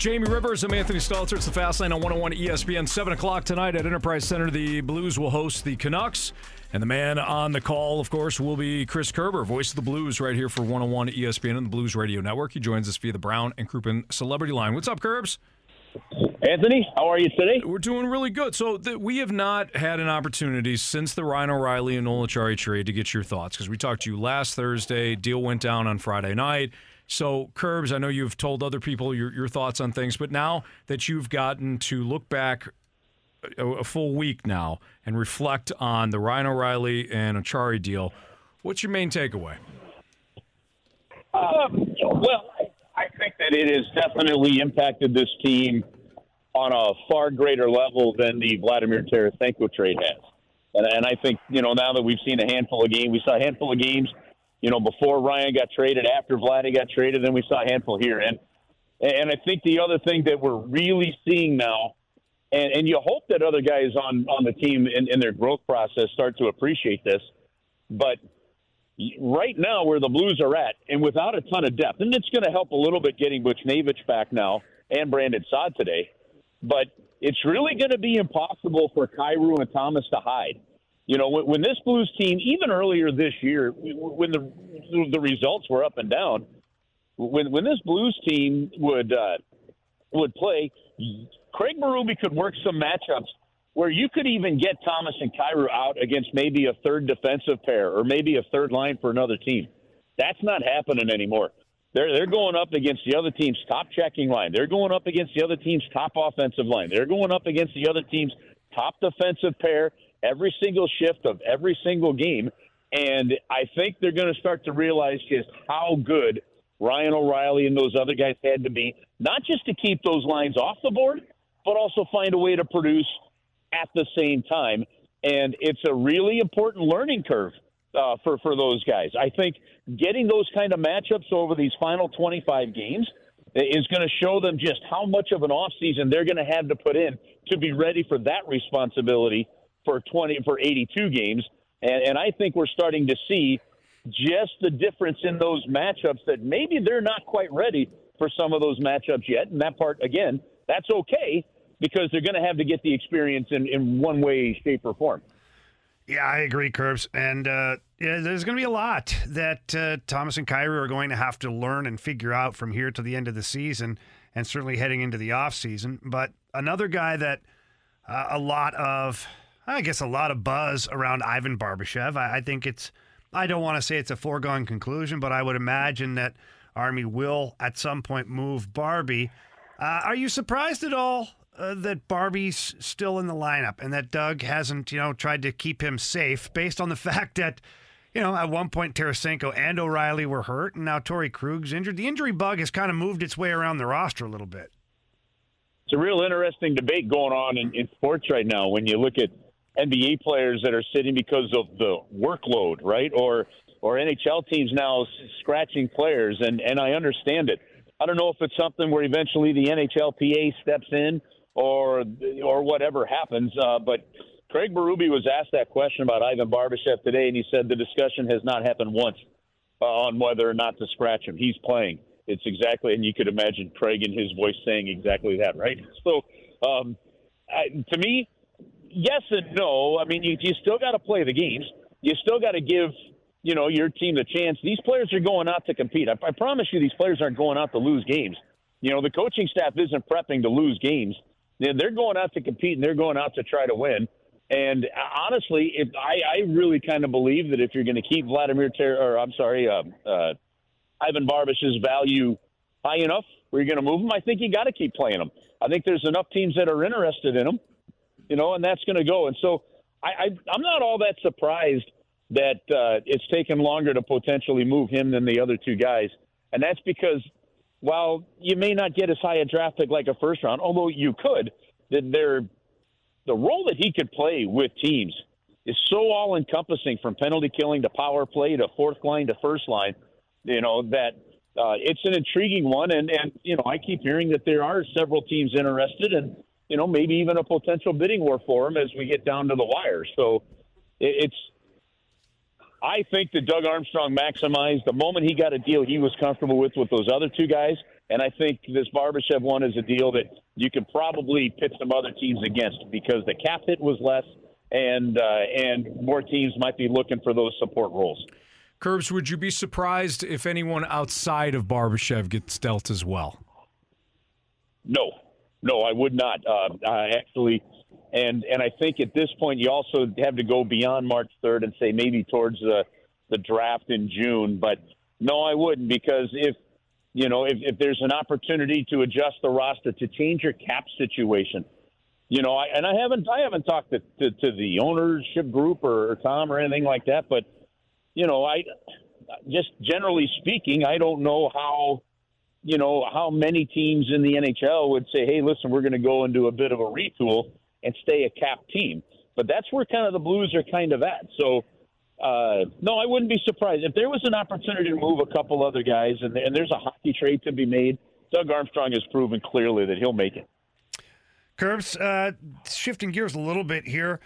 Jamie Rivers, I'm Anthony Stalter. It's the Fast Lane on 101 ESPN. 7 o'clock tonight at Enterprise Center. The Blues will host the Canucks. And the man on the call, of course, will be Chris Kerber, voice of the Blues, right here for 101 ESPN and the Blues Radio Network. He joins us via the Brown and Crouppen Celebrity Line. What's up, Curbs? Anthony, how are you today? We're doing really good. So th- we have not had an opportunity since the Ryan O'Reilly and Noel Acciari trade to get your thoughts because we talked to you last Thursday. Deal went down on Friday night. So, Curbs, I know you've told other people your, your thoughts on things, but now that you've gotten to look back a, a full week now and reflect on the Ryan O'Reilly and Acciari deal, what's your main takeaway? Um, well, I think that it has definitely impacted this team on a far greater level than the Vladimir Tarasenko trade has. And, and I think, you know, now that we've seen a handful of games, we saw a handful of games – you know, before Ryan got traded, after Vladdy got traded, then we saw a handful here. And and I think the other thing that we're really seeing now, and, and you hope that other guys on, on the team in, in their growth process start to appreciate this, but right now where the Blues are at, and without a ton of depth, and it's going to help a little bit getting Buchnevich back now and Brandon Saad today, but it's really going to be impossible for Kyrou and Thomas to hide. You know, when, this Blues team, even earlier this year, when the the results were up and down, when when this Blues team would uh, would play, Craig Berube could work some matchups where you could even get Thomas and Kyrou out against maybe a third defensive pair or maybe a third line for another team. That's not happening anymore. They're they're going up against the other team's top checking line. They're going up against the other team's top offensive line. They're going up against the other team's top defensive pair every single shift of every single game. And I think they're going to start to realize just how good Ryan O'Reilly and those other guys had to be, not just to keep those lines off the board, but also find a way to produce at the same time. And it's a really important learning curve uh, for, for those guys. I think getting those kind of matchups over these final 25 games is going to show them just how much of an offseason they're going to have to put in to be ready for that responsibility for 20 for 82 games, and, and I think we're starting to see just the difference in those matchups that maybe they're not quite ready for some of those matchups yet. And that part, again, that's okay because they're going to have to get the experience in, in one way, shape, or form. Yeah, I agree, Curbs. And uh, yeah, there's going to be a lot that uh, Thomas and Kyrou are going to have to learn and figure out from here to the end of the season and certainly heading into the offseason. But another guy that uh, a lot of I guess, a lot of buzz around Ivan Barbashev. I, I think it's, I don't want to say it's a foregone conclusion, but I would imagine that Army will at some point move Barbie. Uh, are you surprised at all uh, that Barbie's still in the lineup and that Doug hasn't, you know, tried to keep him safe based on the fact that, you know, at one point Tarasenko and O'Reilly were hurt, and now Torey Krug's injured. The injury bug has kind of moved its way around the roster a little bit. It's a real interesting debate going on in, in sports right now when you look at NBA players that are sitting because of the workload, right? Or or NHL teams now scratching players, and and I understand it. I don't know if it's something where eventually the NHLPA steps in or or whatever happens. Uh, but Craig Berube was asked that question about Ivan Barbashev today, and he said the discussion has not happened once uh, on whether or not to scratch him. He's playing. It's exactly, and you could imagine Craig in his voice saying exactly that, right? So, um, I, to me, yes and no. I mean, you, you still got to play the games. You still got to give you know your team the chance. These players are going out to compete. I, I promise you, these players aren't going out to lose games. You know, the coaching staff isn't prepping to lose games. They're going out to compete and they're going out to try to win. And honestly, if I, I really kind of believe that if you're going to keep Vladimir Ter- or I'm sorry, uh, uh, Ivan Barbash's value high enough where you're going to move him, I think you got to keep playing him. I think there's enough teams that are interested in him, you know, and that's going to go. And so I, I, I'm not all that surprised that uh, it's taken longer to potentially move him than the other two guys. And that's because while you may not get as high a draft pick like a first round, although you could, that they're the role that he could play with teams is so all encompassing from penalty killing to power play to fourth line to first line, you know, that uh, it's an intriguing one. And, and, you know, I keep hearing that there are several teams interested and, you know, maybe even a potential bidding war for him as we get down to the wire. So it's, I think that Doug Armstrong maximized the moment he got a deal he was comfortable with with those other two guys. And I think this Barbashev one is a deal that you could probably pit some other teams against because the cap hit was less, and uh, and more teams might be looking for those support roles. Curbs, would you be surprised if anyone outside of Barbashev gets dealt as well? No, no, I would not. Uh, I actually, and and I think at this point you also have to go beyond March third and say maybe towards the the draft in June. But no, I wouldn't because if you know, if, if there's an opportunity to adjust the roster to change your cap situation, you know, I, and I haven't I haven't talked to, to, to the ownership group or, or Tom or anything like that, but you know, I just generally speaking, I don't know how you know how many teams in the NHL would say, "Hey, listen, we're going to go do a bit of a retool and stay a cap team." But that's where kind of the Blues are kind of at. So uh, no, I wouldn't be surprised if there was an opportunity to move a couple other guys, and, and there's a hockey trade to be made. Doug Armstrong has proven clearly that he'll make it. Curbs, uh, shifting gears a little bit here.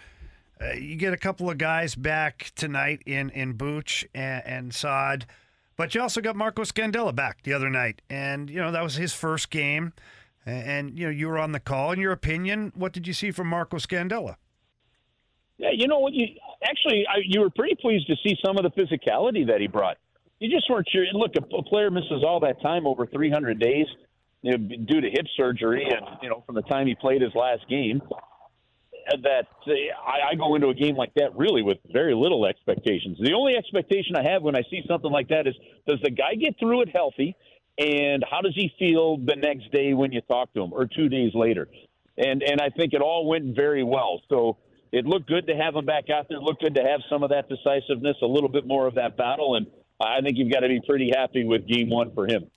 Uh, you get a couple of guys back tonight in in Booch and, and Saad, but you also got Marco Scandella back the other night, and you know that was his first game, and, you know you were on the call. In your opinion, what did you see from Marco Scandella? Yeah, you know what? You actually I, you were pretty pleased to see some of the physicality that he brought. You just weren't sure. Look, a, a player misses all that time over 300 days you know, due to hip surgery, and you know from the time he played his last game. That I, I go into a game like that really with very little expectations. The only expectation I have when I see something like that is, does the guy get through it healthy, and how does he feel the next day when you talk to him, or two days later? And and I think it all went very well. So it looked good to have him back out there. It looked good to have some of that decisiveness, a little bit more of that battle, and I think you've got to be pretty happy with game one for him.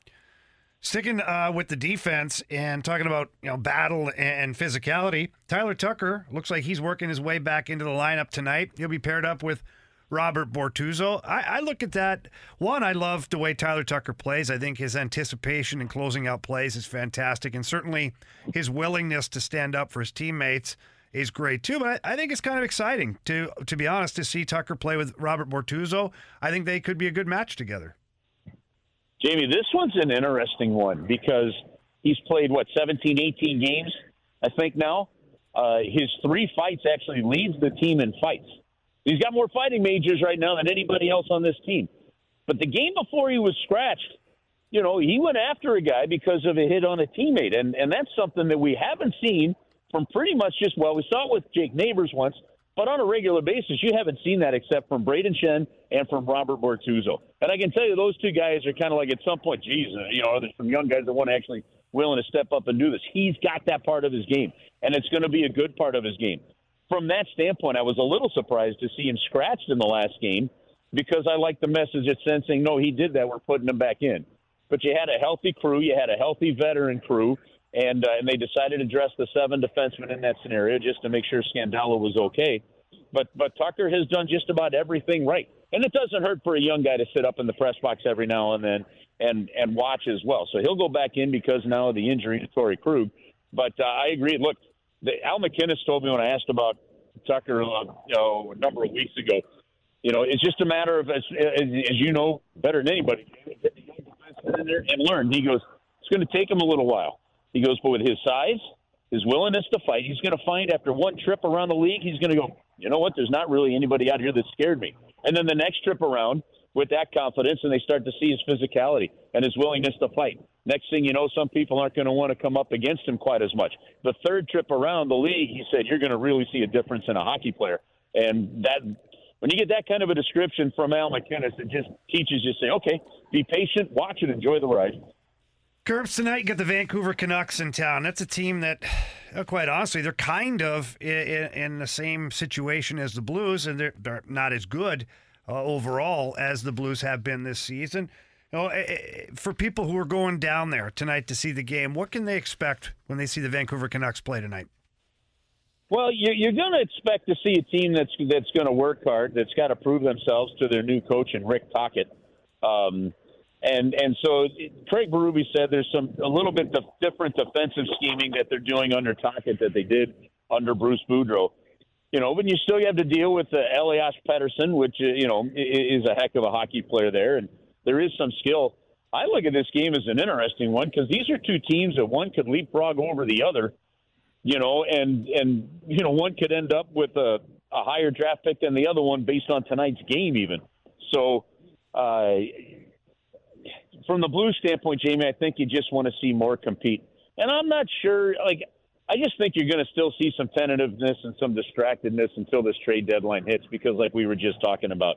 Sticking uh, with the defense and talking about you know battle and physicality, Tyler Tucker looks like he's working his way back into the lineup tonight. He'll be paired up with Robert Bortuzzo. I, I, look at that. One, I love the way Tyler Tucker plays. I think his anticipation and closing out plays is fantastic, and certainly his willingness to stand up for his teammates is great too. But I, I, think it's kind of exciting to to be honest to see Tucker play with Robert Bortuzzo. I think they could be a good match together. Jamie, this one's an interesting one because he's played what 17, 18 games, I think now. Uh, his three fights actually leads the team in fights. He's got more fighting majors right now than anybody else on this team. But the game before he was scratched, you know, he went after a guy because of a hit on a teammate, and and that's something that we haven't seen from pretty much just well, we saw it with Jake Neighbors once, but on a regular basis, you haven't seen that except from Brayden Schenn and from Robert Bortuzzo. And I can tell you, those two guys are kind of like at some point, geez, uh, you know, there's some young guys that want to actually willing to step up and do this. He's got that part of his game, and it's going to be a good part of his game. From that standpoint, I was a little surprised to see him scratched in the last game because I like the message it it's sensing, no, he did that, we're putting him back in. But you had a healthy crew, you had a healthy veteran crew and uh, and they decided to dress the seven defensemen in that scenario just to make sure Scandella was okay. But but Tucker has done just about everything right, and it doesn't hurt for a young guy to sit up in the press box every now and then and and watch as well. So he'll go back in because now of the injury to Torey Krug. But uh, I agree. Look, the, Al MacInnis told me when I asked about Tucker, uh, you know, a number of weeks ago. You know, it's just a matter of as, as, as you know better than anybody, get the young defenseman in there and learn. He goes, it's going to take him a little while he goes, but with his size, his willingness to fight, he's going to find after one trip around the league, he's going to go, you know what? There's not really anybody out here that scared me. And then the next trip around with that confidence, and they start to see his physicality and his willingness to fight. Next thing you know, some people aren't going to want to come up against him quite as much. The third trip around the league, he said, you're going to really see a difference in a hockey player. And that when you get that kind of a description from Al MacInnis, it just teaches you to say, okay, be patient, watch it, enjoy the ride. Curbs tonight, you got the Vancouver Canucks in town. That's a team that, uh, quite honestly, they're kind of in, in, the same situation as the Blues, and they're, they're not as good uh, overall as the Blues have been this season. You know, eh, eh, for people who are going down there tonight to see the game, what can they expect when they see the Vancouver Canucks play tonight? Well, you're going to expect to see a team that's that's going to work hard, that's got to prove themselves to their new coach and Rick Tocchet. Um, and and so Craig Berube said there's some a little bit of different defensive scheming that they're doing under Tocchet that they did under Bruce Boudreau. You know, but you still have to deal with uh, Elias Pettersson, which uh, you know is a heck of a hockey player there, and there is some skill. I look at this game as an interesting one because these are two teams that one could leapfrog over the other. You know, and and you know one could end up with a, a higher draft pick than the other one based on tonight's game, even. So. Uh, from the Blues standpoint, Jamie, I think you just want to see more compete. And I'm not sure, like, I just think you're going to still see some tentativeness and some distractedness until this trade deadline hits because, like we were just talking about,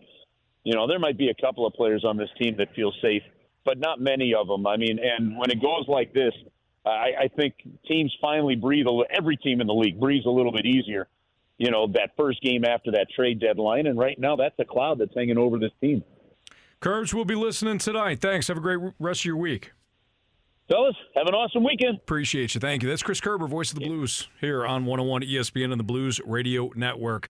you know, there might be a couple of players on this team that feel safe, but not many of them. I mean, and when it goes like this, I, I think teams finally breathe a every team in the league breathes a little bit easier, you know, that first game after that trade deadline. And right now, that's a cloud that's hanging over this team. Curbs will be listening tonight. Thanks. Have a great rest of your week. Fellas, have an awesome weekend. Appreciate you. Thank you. That's Chris Kerber, voice of the Blues, here on 101 ESPN and the Blues Radio Network.